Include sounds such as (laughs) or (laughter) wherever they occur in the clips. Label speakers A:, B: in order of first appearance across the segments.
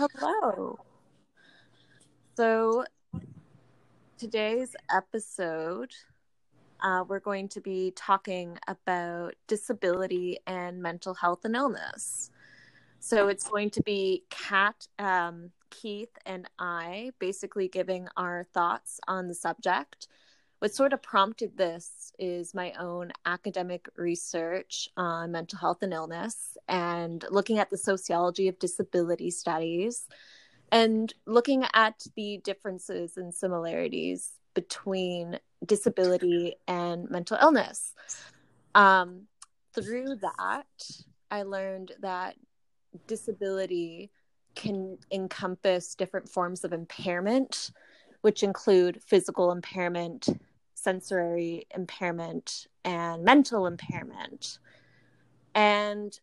A: Hello. So, today's episode, uh, we're going to be talking about disability and mental health and illness. So, it's going to be Kat, um, Keith, and I basically giving our thoughts on the subject. What sort of prompted this is my own academic research on mental health and illness and looking at the sociology of disability studies and looking at the differences and similarities between disability and mental illness. Um, through that, I learned that disability can encompass different forms of impairment, which include physical impairment, sensory impairment, and mental impairment. And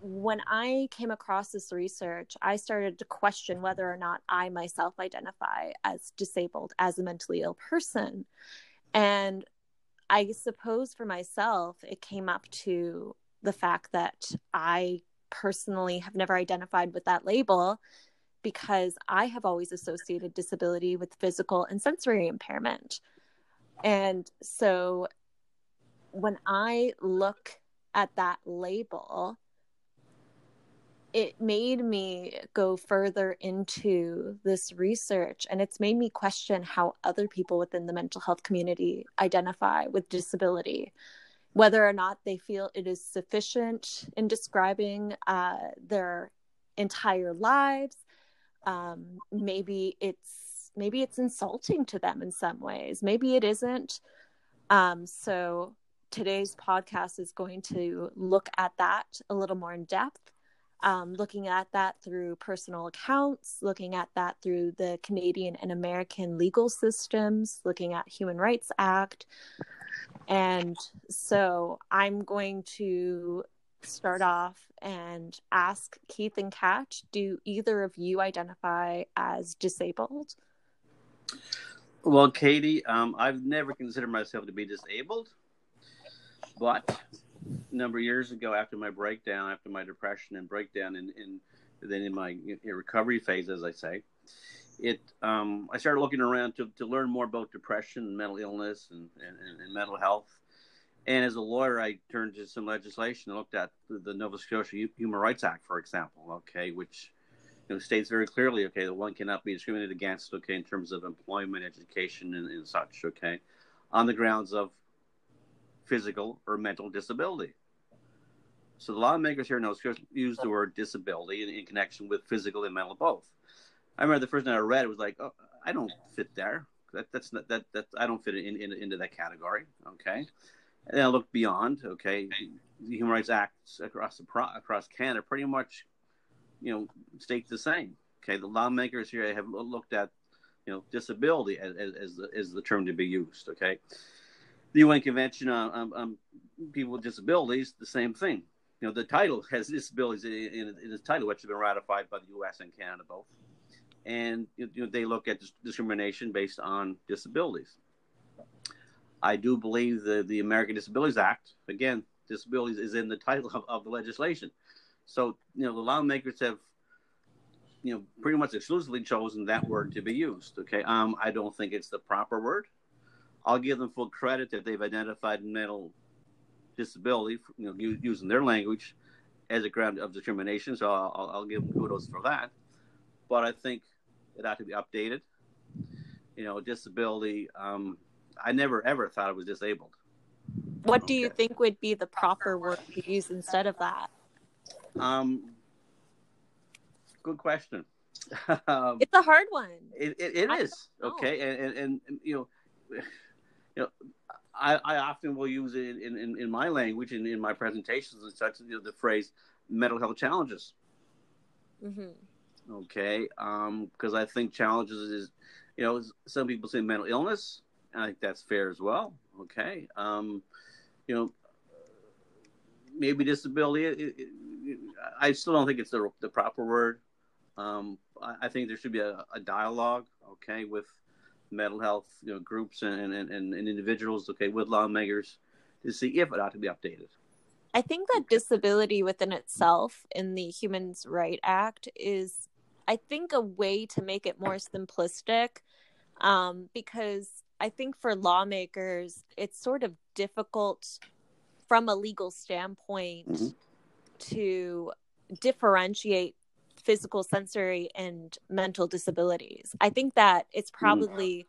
A: when I came across this research, I started to question whether or not I myself identify as disabled, as a mentally ill person. And I suppose for myself, it came up to the fact that I personally have never identified with that label because I have always associated disability with physical and sensory impairment. And so when I look at that label, it made me go further into this research. And it's made me question how other people within the mental health community identify with disability whether or not they feel it is sufficient in describing uh, their entire lives. Um, maybe it's maybe it's insulting to them in some ways maybe it isn't um, so today's podcast is going to look at that a little more in depth um, looking at that through personal accounts, looking at that through the Canadian and American legal systems, looking at Human Rights Act. And so I'm going to start off and ask Keith and Kat, do either of you identify as disabled?
B: Well, Katie, um, I've never considered myself to be disabled, but a number of years ago after my breakdown, after my depression and breakdown, and, and then in my recovery phase, as I say, it um, I started looking around to, to learn more about depression and mental illness and, and, and, mental health. And as a lawyer, I turned to some legislation and looked at the, the Nova Scotia Human Rights Act, for example, okay, which you know, states very clearly, okay, that one cannot be discriminated against, okay, in terms of employment, education, and, and such, okay, on the grounds of physical or mental disability. So the lawmakers here Scotia use the word disability in, in, connection with physical and mental both. I remember the first time I read it was like, oh, I don't fit there. That, that's not, that that I don't fit in, in, into that category. Okay, and I looked beyond. Okay, the Human Rights Acts across the across Canada pretty much, you know, state the same. Okay, the lawmakers here have looked at, you know, disability as as, as the, as the term to be used. Okay, the UN Convention on, on, on, People with Disabilities, the same thing. You know, the title has disabilities in, in, its title, which has been ratified by the U.S. and Canada both. And you know, they look at discrimination based on disabilities. I do believe the, the American Disabilities Act, again, disabilities is in the title of, of the legislation. So, you know, the lawmakers have, you know, pretty much exclusively chosen that word to be used. Okay. Um, I don't think it's the proper word. I'll give them full credit that they've identified mental disability, you know, using their language as a ground of discrimination. So I'll, I'll give them kudos for that. But I think it ought to be updated. You know, disability. Um, I never ever thought it was disabled.
A: What okay. do you think would be the proper word to use instead of that?
B: Um, good question. (laughs)
A: um, it's a hard one.
B: It, it, it is okay, and, and, and you know (sighs) you know, I, I often will use it in, in, in my language and in my presentations and such, you know, the phrase mental health challenges. Mm-hmm. Okay. Because um, I think challenges is, you know, some people say mental illness. I think that's fair as well. Okay. Um, you know, maybe disability. It, I still don't think it's the, the proper word. Um, I, I, think there should be a, a dialogue, okay, with mental health you know, groups and, and, and, individuals, okay, with lawmakers to see if it ought to be updated.
A: I think that disability within itself in the Human Rights Act is I think a way to make it more simplistic, um, because I think for lawmakers, it's sort of difficult from a legal standpoint
B: Mhm.
A: To differentiate physical, sensory, and mental disabilities. I think that it's probably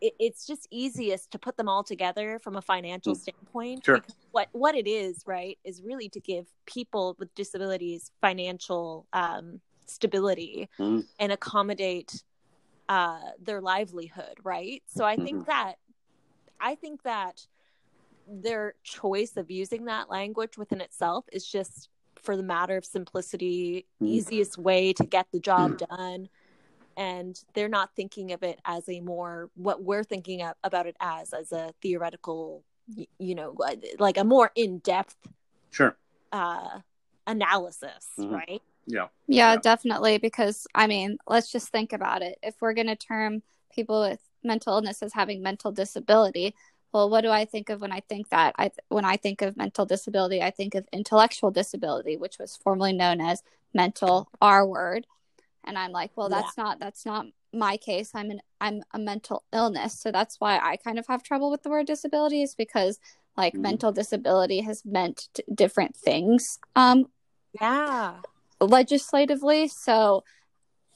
A: it, it's just easiest to put them all together from a financial
B: Mm.
A: standpoint.
B: Sure.
A: because What what it is, right, is really to give people with disabilities financial um, stability
B: Mhm.
A: and accommodate uh, their livelihood, right? So I think
B: Mhm.
A: that I think that their choice of using that language within itself is just for the matter of simplicity,
B: Mhm.
A: easiest way to get the job done. And they're not thinking of it as a more what we're thinking of, about it as as a theoretical, you know, like a more in depth
B: Sure.
A: uh, analysis,
B: Mhm.
A: right?
B: Yeah.
C: Yeah,
B: Yeah.
C: definitely. Because I mean, let's just think about it. If we're going to term people with mental illness as having mental disability, well, what do I think of when I think that? I when I think of mental disability, I think of intellectual disability, which was formerly known as mental R word, and I'm like, well,
A: Yeah.
C: that's not that's not my case. I'm an I'm a mental illness, so that's why I kind of have trouble with the word disability, is because like
B: Mhm.
C: mental disability has meant different things um
A: Yeah.
C: legislatively. So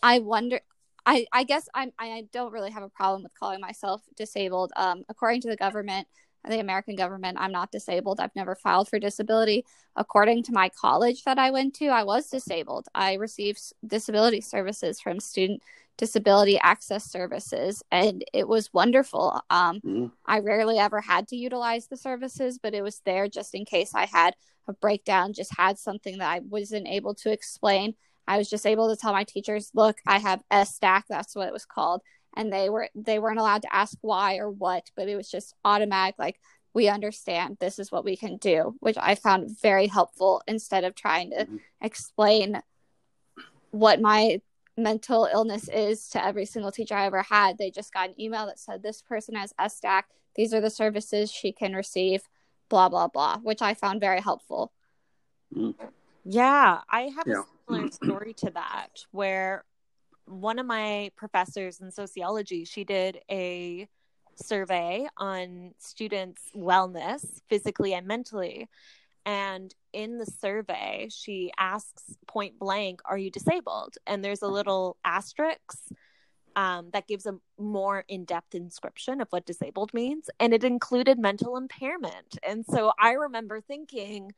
C: I wonder. I, I guess I'm, I don't really have a problem with calling myself disabled. Um, according to the government, the American government, I'm not disabled. I've never filed for disability. According to my college that I went to, I was disabled. I received disability services from Student Disability Access Services, and it was wonderful. Um,
B: Mhm.
C: I rarely ever had to utilize the services, but it was there just in case I had a breakdown, just had something that I wasn't able to explain. I was just able to tell my teachers, "Look, I have S stack. That's what it was called." And they were they weren't allowed to ask why or what, but it was just automatic. Like we understand this is what we can do, which I found very helpful instead of trying to
B: Mhm.
C: explain what my mental illness is to every single teacher I ever had. They just got an email that said this person has S stack. These are the services she can receive. Blah blah blah, which I found very helpful.
A: Yeah, I have
B: Yeah.
A: a similar (clears throat) story to that where one of my professors in sociology, she did a survey on students' wellness physically and mentally. And in the survey, she asks point blank, Are you disabled? And there's a little asterisk um, that gives a more in depth inscription of what disabled means. And it included mental impairment. And so I remember thinking,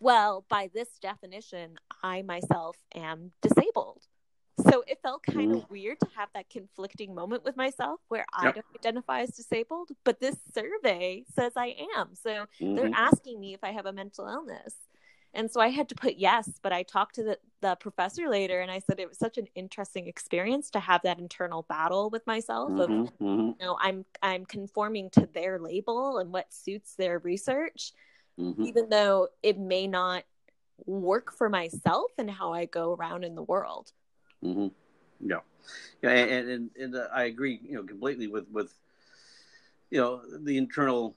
A: well, by this definition, I myself am disabled. So it felt kind of weird to have that conflicting moment with myself where I don't identify as disabled, but this survey says I am. So they're
B: Mhm.
A: asking me if I have a mental illness. And so I had to put yes, but I talked to the, the professor later and I said it was such an interesting experience to have that internal battle with myself of
B: Mhm. Mhm.
A: you know I'm I'm conforming to their label and what suits their research
B: Mhm.
A: even though it may not work for myself and how I go around in the world.
B: hmm Yeah, yeah, and and, and uh, I agree, you know, completely with with you know the internal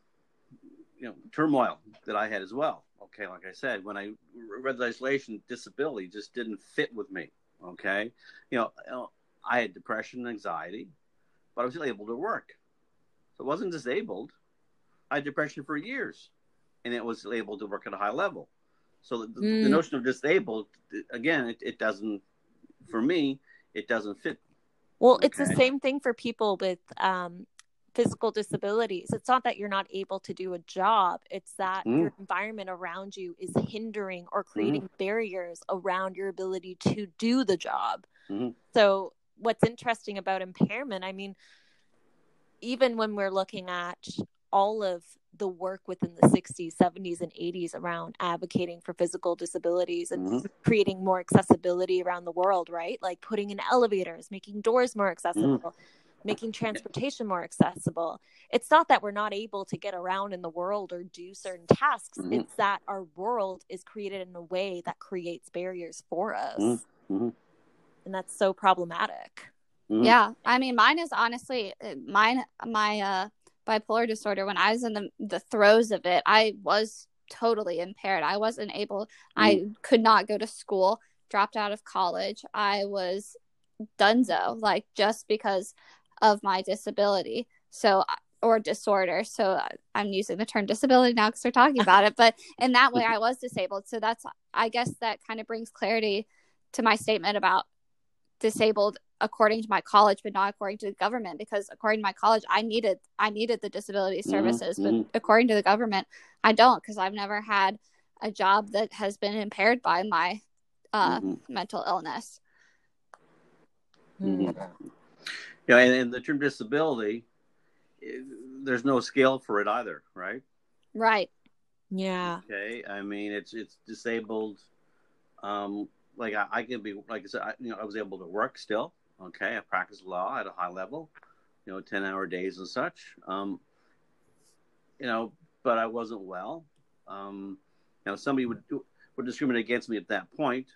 B: you know turmoil that I had as well. Okay, like I said, when I read the legislation, disability just didn't fit with me. Okay, you know, you know, I had depression and anxiety, but I was still able to work. So I wasn't disabled. I had depression for years, and it was able to work at a high level. So the, the
A: Mm.
B: notion of disabled, again, it, it doesn't, for me, it doesn't fit.
A: Well, it's the same thing for people with um, physical disabilities. It's not that you're not able to do a job, it's that
B: Mm.
A: your environment around you is hindering or creating barriers around your ability to do the job.
B: Mhm.
A: So, what's interesting about impairment, I mean, even when we're looking at all of the work within the 60s, 70s, and 80s around advocating for physical disabilities and
B: Mhm.
A: creating more accessibility around the world, right? Like putting in elevators, making doors more accessible, making transportation more accessible. It's not that we're not able to get around in the world or do certain tasks,
B: Mhm.
A: it's that our world is created in a way that creates barriers for us.
B: Mhm. Mhm.
A: And that's so problematic.
B: Mhm.
C: Yeah, I mean, mine is honestly uh, mine. My uh, bipolar disorder. When I was in the the throes of it, I was totally impaired. I wasn't able. I mm. could not go to school. dropped out of college, I was donezo, like just because of my disability. So, uh, or disorder. So uh, I'm using the term disability now because we're talking about it. But in that way, I was disabled. So that's, I guess, that kind of brings clarity to my statement about disabled according to my college but not according to the government because according to my college i needed i needed the disability
B: Mm-hmm,
C: services but according to the government i don't because i've never had a job that has been impaired by my uh,
B: Mhm.
C: mental illness
B: Mhm. Yeah, and, and the term disability, there's no scale for it either, right?
C: right
A: Yeah.
B: Okay, I mean it's it's disabled. Um, like I, I can be like I said, I, you know, I was able to work still. Okay, I practiced law at a high level, you know, ten hour days and such. Um, you know, but I wasn't well. Um, you know, somebody would do, would discriminate against me at that point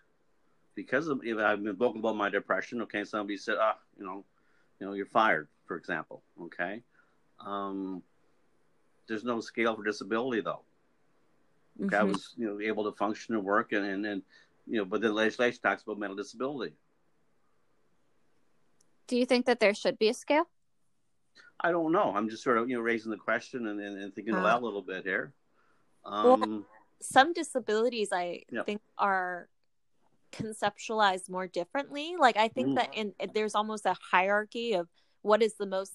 B: because of if I've been vocal about my depression. Okay, somebody said, ah, you know, you know, you're fired, for example. Okay, um, there's no scale for disability though. Okay, I
A: Mhm.
B: was you know able to function and work and and, and you know, but the legislation talks about mental disability.
C: Do you think that there should be a scale
B: I don't know. I'm just sort of you know raising the question and, and, and thinking
A: Uh,
B: aloud a little bit here.
A: Well-
B: Um,
A: Some disabilities I
B: Yeah.
A: think are conceptualized more differently. Like I think
B: Mhm.
A: that in there's almost a hierarchy of what is the most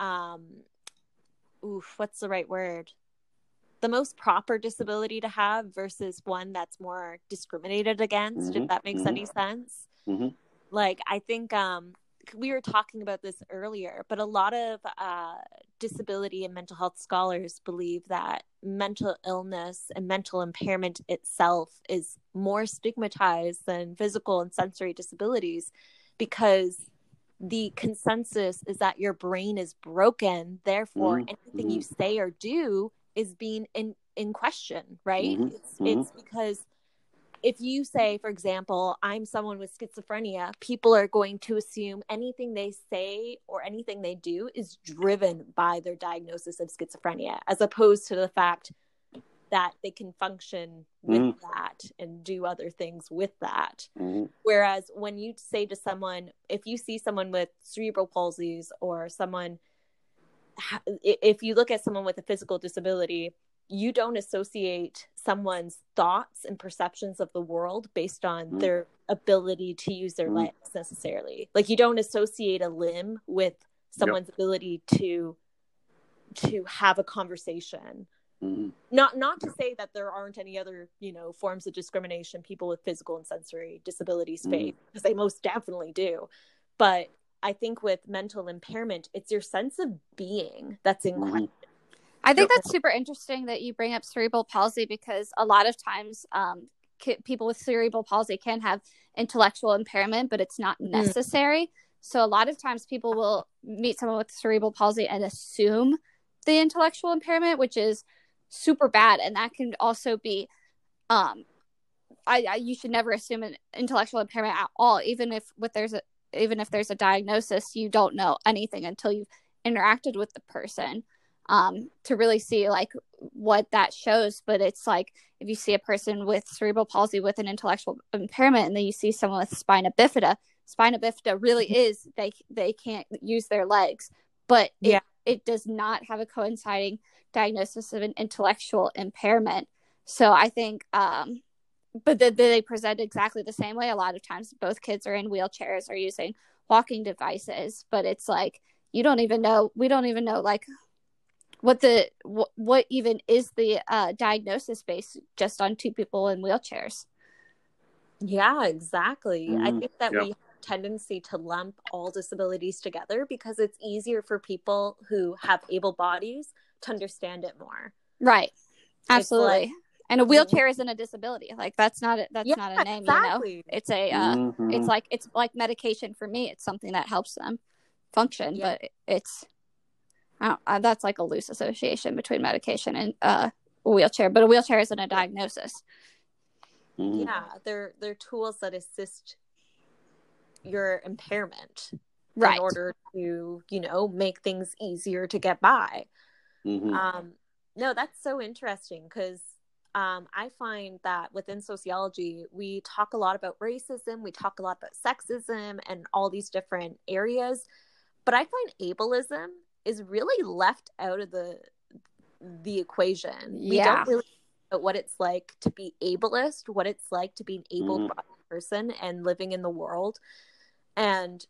A: um oof, what's the right word? The most proper disability to have versus one that's more discriminated against, if
B: Mhm,
A: that makes
B: mhm.
A: any sense.
B: Mhm.
A: Like I think um we were talking about this earlier, but a lot of uh, disability and mental health scholars believe that mental illness and mental impairment itself is more stigmatized than physical and sensory disabilities because the consensus is that your brain is broken. Therefore,
B: Mhm,
A: anything you say or do is being in, in question, right?
B: Mhm,
A: It's,
B: mhm.
A: it's because if you say, for example, I'm someone with schizophrenia, people are going to assume anything they say or anything they do is driven by their diagnosis of schizophrenia, as opposed to the fact that they can function with
B: Mhm.
A: that and do other things with that.
B: Mhm.
A: Whereas when you say to someone, if you see someone with cerebral palsies or someone, if you look at someone with a physical disability, you don't associate someone's thoughts and perceptions of the world based on
B: Mm.
A: their ability to use their
B: Mm.
A: legs necessarily. Like you don't associate a limb with someone's ability to to have a conversation
B: Mhm.
A: not not to say that there aren't any other you know forms of discrimination people with physical and sensory disabilities
B: Mhm.
A: face because they most definitely do but i think with mental impairment it's your sense of being that's in
B: Mhm.
A: question
C: I think that's super interesting that you bring up cerebral palsy because a lot of times um, ki- people with cerebral palsy can have intellectual impairment, but it's not
A: Mhm.
C: necessary. So a lot of times people will meet someone with cerebral palsy and assume the intellectual impairment, which is super bad, and that can also be. Um, I, I you should never assume an intellectual impairment at all, even if with there's a even if there's a diagnosis, you don't know anything until you've interacted with the person um, to really see like what that shows. But it's like if you see a person with cerebral palsy with an intellectual impairment, and then you see someone with spina bifida, spina bifida really is they they can't use their legs, but it,
A: Yeah.
C: it does not have a coinciding diagnosis of an intellectual impairment. So I think, um, but the, they present exactly the same way. A lot of times, both kids are in wheelchairs or using walking devices, but it's like you don't even know. We don't even know like what the what, what even is the uh, diagnosis based just on two people in wheelchairs.
A: yeah exactly i
B: Mhm.
A: think that
B: Yep.
A: we have a tendency to lump all disabilities together because it's easier for people who have able bodies to understand it more
C: Right. Absolutely.
A: like-
C: and a wheelchair isn't a disability. Like that's not a, that's
A: Yeah,
C: not a name, you know. It's a uh,
B: Mhm.
C: it's like it's like medication for me. It's something that helps them function,
A: Yeah.
C: but it's I don't, uh, that's like a loose association between medication and uh, a wheelchair. But a wheelchair isn't a diagnosis.
B: Mhm.
A: yeah they're they're tools that assist your impairment
C: Right.
A: in order to you know make things easier to get by
B: Mhm.
A: um no that's so interesting because um, I find that within sociology, we talk a lot about racism, we talk a lot about sexism and all these different areas. But I find ableism is really left out of the the equation. We
C: Yeah.
A: don't really know what it's like to be ableist, what it's like to be an able
B: Mhm.
A: bodied person and living in the world. And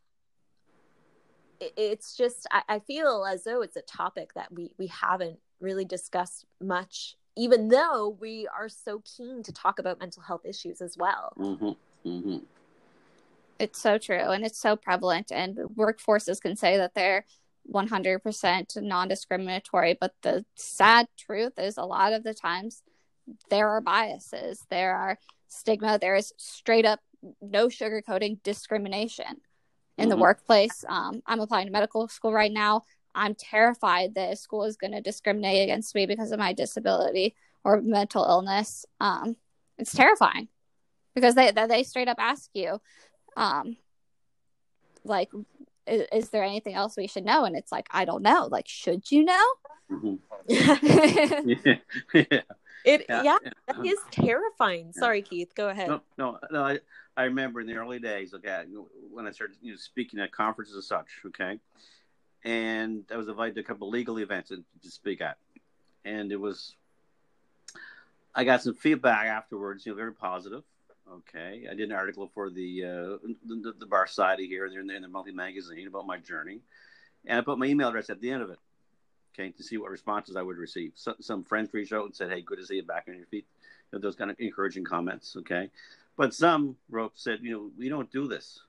A: it's just I, I feel as though it's a topic that we we haven't really discussed much even though we are so keen to talk about mental health issues as well
B: hmm hmm
C: It's so true, and it's so prevalent. And workforces can say that they're 100% non-discriminatory, but the sad truth is, a lot of the times there are biases, there are stigma, there is straight up no sugarcoating discrimination in the
B: Mhm.
C: workplace. Um, I'm applying to medical school right now. I'm terrified that a school is going to discriminate against me because of my disability or mental illness. Um, it's terrifying because they they they straight up ask you, um, like, is, is there anything else we should know? And it's like, I don't know. Like, should you know?
B: hmm (laughs) (laughs)
A: it
B: Yeah. yeah.
A: yeah,
B: Yeah.
A: that is terrifying sorry keith go ahead
B: No, no, no. I, I remember in the early days, okay, when I started you know, speaking at conferences and such, okay, and I was invited to a couple of legal events to to speak at, and it was, I got some feedback afterwards, you know, very positive. Okay, I did an article for the uh, the, the Bar Society here in the, in the monthly magazine about my journey, and I put my email address at the end of it, okay, to see what responses I would receive. So, some friends reached out and said, "Hey, good to see you back on your feet." You know, those kind of encouraging comments, okay. But some wrote said, you know, we don't do this.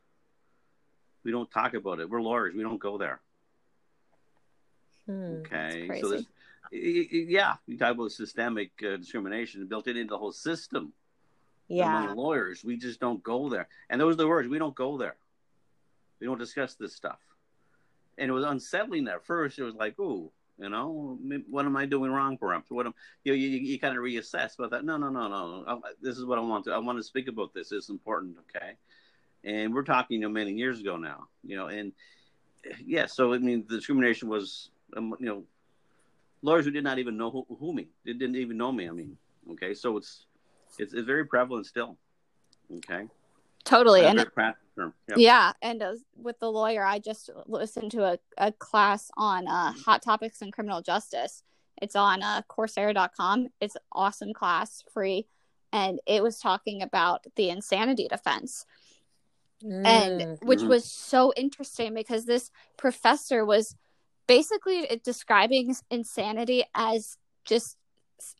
B: We don't talk about it. We're lawyers. We don't go there.
A: Hmm.
B: Okay. So this, yeah, you talk about systemic uh, discrimination built in into the whole system
A: yeah
B: lawyers. We just don't go there. And those are the words. We don't go there. We don't discuss this stuff. And it was unsettling at first. It was like, ooh, you know, what am I doing wrong, perhaps? What am you? know, You, you, you kind of reassess. But that, no, no, no, no. I, this is what I want to. I want to speak about this. It's important. Okay. And we're talking, you know, many years ago now. You know, and yeah. So I mean, the discrimination was, um, you know, lawyers who did not even know who, who me. They didn't even know me. I mean, okay. So it's it's, it's very prevalent still. Okay.
C: Totally. And
B: very term. Yep.
C: Yeah, and as with the lawyer, I just listened to a, a class on uh, hot topics in criminal justice. It's on uh, Coursera.com. It's an awesome class, free, and it was talking about the insanity defense, and
A: Mm.
C: which
B: Mhm.
C: was so interesting because this professor was basically describing insanity as just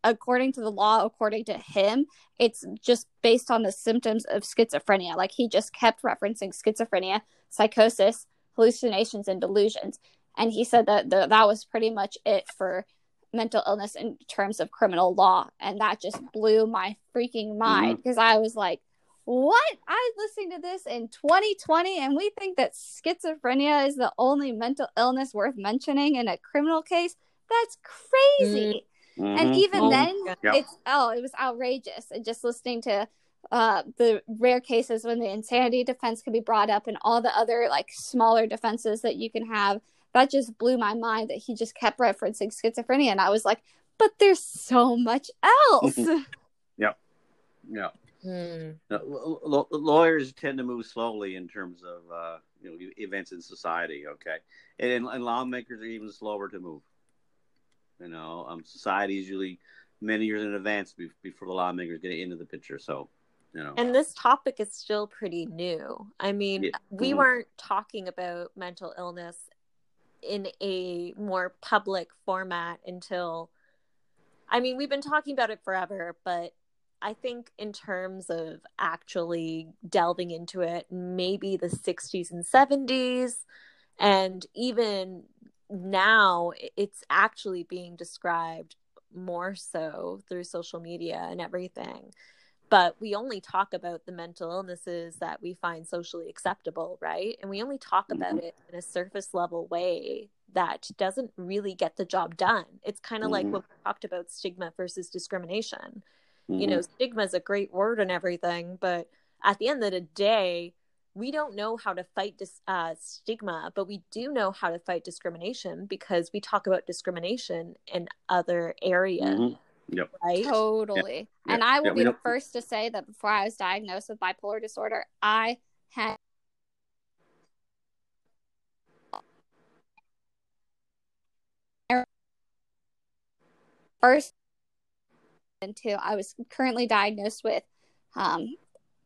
C: according to the law according to him it's just based on the symptoms of schizophrenia. Like he just kept referencing schizophrenia psychosis hallucinations and delusions. And he said that the, that was pretty much it for mental illness in terms of criminal law. And that just blew my freaking mm-hmm. mind because i was like what? I was listening to this in 2020 and we think that schizophrenia is the only mental illness worth mentioning in a criminal case? That's crazy mm-hmm. And
B: Mhm.
C: even
B: Oh,
C: then
B: yeah.
C: it's oh it was outrageous and just listening to uh the rare cases when the insanity defense could be brought up and all the other like smaller defenses that you can have that just blew my mind that he just kept referencing schizophrenia and i was like but there's so much else (laughs)
B: yeah.
A: Hmm.
B: No, l- l- lawyers tend to move slowly in terms of uh, you know events in society. Okay, and, and lawmakers are even slower to move. You know, um, society is usually many years in advance be- before the lawmakers get into the picture. So, you know,
A: And this topic is still pretty new. I mean,
B: Yeah.
A: we
B: Mhm.
A: weren't talking about mental illness in a more public format until, I mean, we've been talking about it forever, but I think in terms of actually delving into it, maybe the 60s and 70s, and even now it's actually being described more so through social media and everything but we only talk about the mental illnesses that we find socially acceptable, right? And we only talk about
B: Mhm.
A: it in a surface level way that doesn't really get the job done. It's kind of like
B: Mhm.
A: when we talked about stigma versus discrimination.
B: Mhm.
A: You know, stigma is a great word and everything, but at the end of the day, we don't know how to fight dis- uh, stigma, but we do know how to fight discrimination because we talk about discrimination in other areas
B: Mhm. Yep.
A: right?
C: Totally.
B: Yeah.
C: And I will
B: Yeah,
C: be the
B: don't-
C: first to say that before I was diagnosed with bipolar disorder, I had first into I was currently diagnosed with um,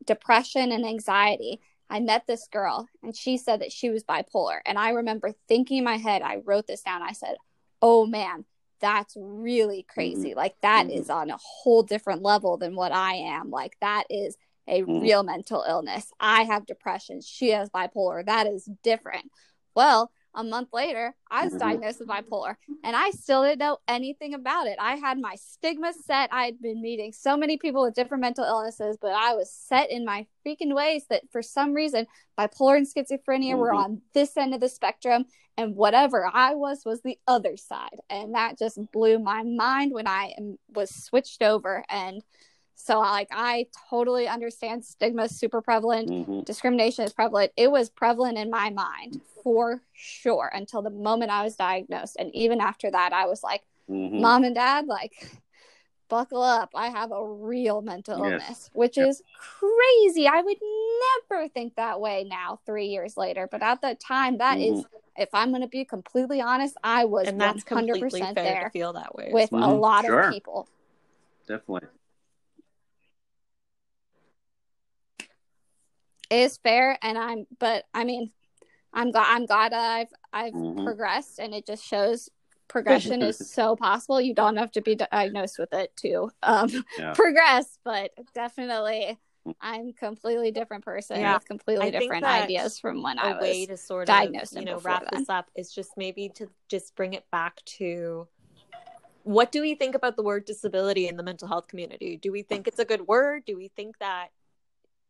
C: depression and anxiety. I met this girl and she said that she was bipolar. And I remember thinking in my head, I wrote this down. I said, Oh man, that's really crazy. Like that
B: Mhm.
C: is on a whole different level than what I am. Like that is a
B: Mhm.
C: real mental illness. I have depression. She has bipolar. That is different. Well, a month later, I was
B: Mhm.
C: diagnosed with bipolar and I still didn't know anything about it. I had my stigma set. I had been meeting so many people with different mental illnesses, but I was set in my freaking ways that for some reason, bipolar and schizophrenia were
B: Mhm.
C: on this end of the spectrum, and whatever I was was the other side. And that just blew my mind when I was switched over. And so, like, I totally understand stigma is super prevalent
B: Mhm.
C: discrimination is prevalent. It was prevalent in my mind for sure until the moment I was diagnosed. And even after that, I was like,
B: Mhm.
C: Mom and Dad, like, buckle up. I have a real mental
B: Yes.
C: illness, which
B: Yep.
C: is crazy. I would never think that way now, three years later. But at that time, that is, if I'm going to be completely honest, I was
A: and that's
C: 100%
A: completely fair
C: there
A: to feel that way.
C: with
A: well.
C: a lot
B: Sure.
C: of people.
B: Definitely.
C: Is fair and i'm but i mean i'm glad i'm glad i've i've
B: Mhm.
C: progressed and it just shows progression is (laughs) so possible you don't have to be diagnosed with it to um
B: Yeah.
C: progress but definitely i'm completely different person
A: Yeah.
C: with completely
A: I
C: different ideas from when i
A: a way
C: was
A: to sort
C: diagnosed
A: of you
C: and
A: know wrap
C: then.
A: this up is just maybe to just bring it back to what do we think about the word disability in the mental health community do we think it's a good word do we think that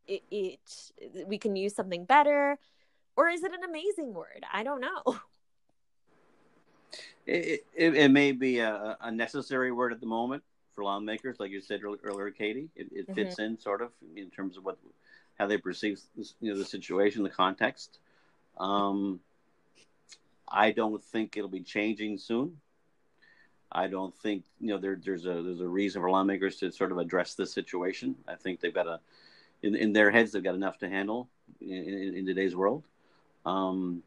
A: it, it we can use something better or is it an amazing word i don't know (laughs)
B: It, it, it may be a, a necessary word at the moment for lawmakers, like you said earlier, Katie. It, it fits in sort of in terms of what how they perceive this, you know the situation, the context. Um, I don't think it'll be changing soon. I don't think you know there, there's a there's a reason for lawmakers to sort of address this situation. I think they've got a in, in their heads they've got enough to handle in, in, in today's world. Um,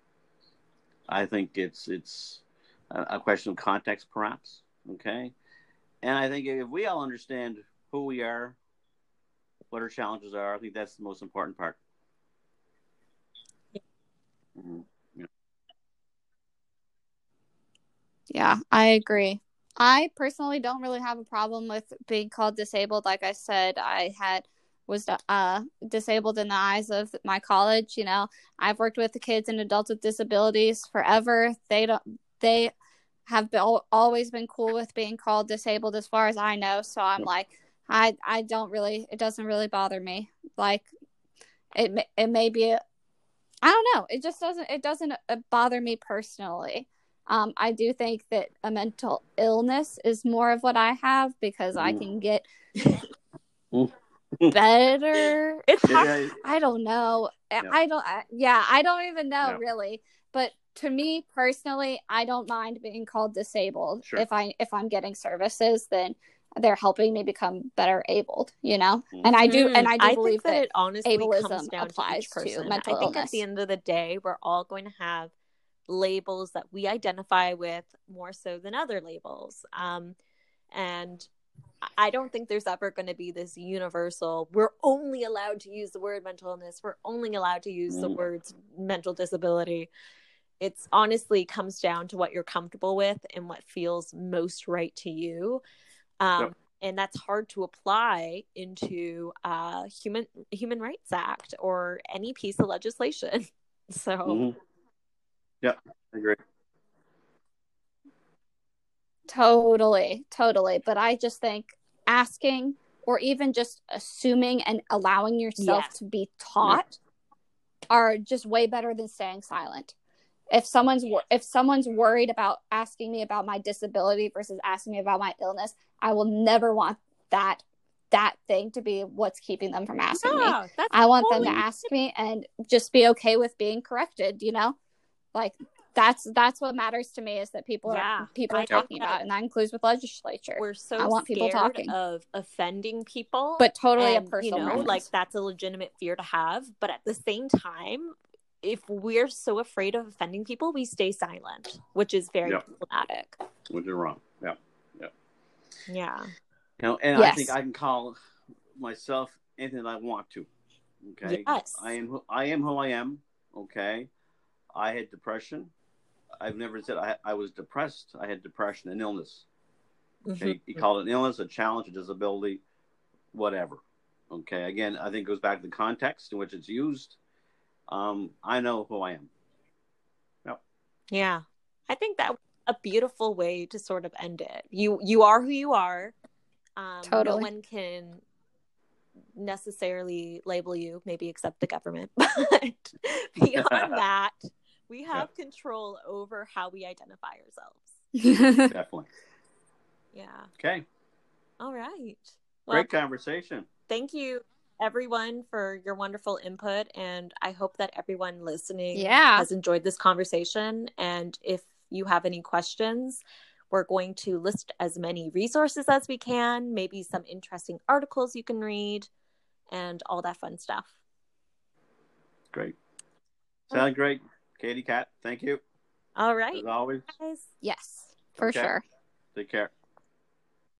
B: I think it's it's a, question of context, perhaps. Okay, and I think if we all understand who we are, what our challenges are, I think that's the most important part. Mhm.
C: Yeah, I agree. I personally don't really have a problem with being called disabled. Like I said, I had was uh disabled in the eyes of my college. You know, I've worked with the kids and adults with disabilities forever. They don't. They have been, always been cool with being called disabled, as far as I know. So I'm like, I I don't really. It doesn't really bother me. Like, it may- it may be. I don't know. It just doesn't. It doesn't uh, bother me personally. Um, I do think that a mental illness is more of what I have because I
B: Mm.
C: can get (laughs)
B: Mm.
C: Better.
A: it's hard
B: Yeah,
C: I don't know. I-
B: Yeah.
C: I don't. I, yeah, I don't even know
B: Yeah.
C: really. But to me personally, I don't mind being called disabled
B: Sure.
C: if I if I'm getting services. Then they're helping me become better abled. You know,
B: Mhm.
C: and I do. And I do
A: think
C: believe
A: that,
C: that.
A: it honestly comes
C: ableism
A: down
C: applies
A: to
C: to
A: each person.
C: mental
A: I think at the end of the day, we're all going to have labels that we identify with more so than other labels. Um, and I don't think there's ever going to be this universal. We're only allowed to use the word mental illness. We're only allowed to use the
B: Mm.
A: words mental disability. It's honestly comes down to what you're comfortable with and what feels most right to you. Um,
B: Yep.
A: And that's hard to apply into a human Human Rights Act or any piece of legislation. (laughs) So
B: Mhm. Yeah, I agree.
C: Totally, totally. But I just think asking or even just assuming and allowing yourself
A: Yeah.
C: to be taught are just way better than staying silent. If someone's wor- if someone's worried about asking me about my disability versus asking me about my illness, I will never want that that thing to be what's keeping them from asking me.
A: yeah,
C: I want them to ask me and just be okay with being corrected, you know? Like that's that's what matters to me is that people
A: Yeah,
C: are people are talking about, it, and that includes with legislature.
A: We're so
C: I want people
A: scared
C: talking.
A: of offending people.
C: but totally
A: and,
C: a personal
A: you know, like that's a legitimate fear to have. But at the same time, if we're so afraid of offending people, we stay silent, which is very
B: Yep.
A: problematic.
B: Which is wrong. Yeah.
A: Yeah.
B: You know, and I think I can call myself anything that I want to. Okay.
A: Yes.
B: I am who I am who I am. Okay. I had depression. I've never said I, I was depressed. I had depression and illness. Okay.
A: Mhm.
B: You call it an illness, a challenge, a disability, whatever. Okay. Again, I think it goes back to the context in which it's used. Um, I know who I am.
A: Yeah. I think that a beautiful way to sort of end it. You you are who you are. Um,
C: Totally.
A: No one can necessarily label you, maybe except the government. (laughs) But (laughs) beyond that, we have control over how we identify ourselves. (laughs)
B: Definitely.
A: Yeah.
B: Okay.
A: All right. Well,
B: Great conversation.
A: thank you everyone for your wonderful input and i hope that everyone listening
C: Yeah.
A: has enjoyed this conversation and if you have any questions we're going to list as many resources as we can maybe some interesting articles you can read and all that fun stuff
B: Great. Sound great. Katie Kat, thank you.
A: all right
B: As always.
A: guys
C: yes, for
B: Okay.
C: sure.
B: Take care.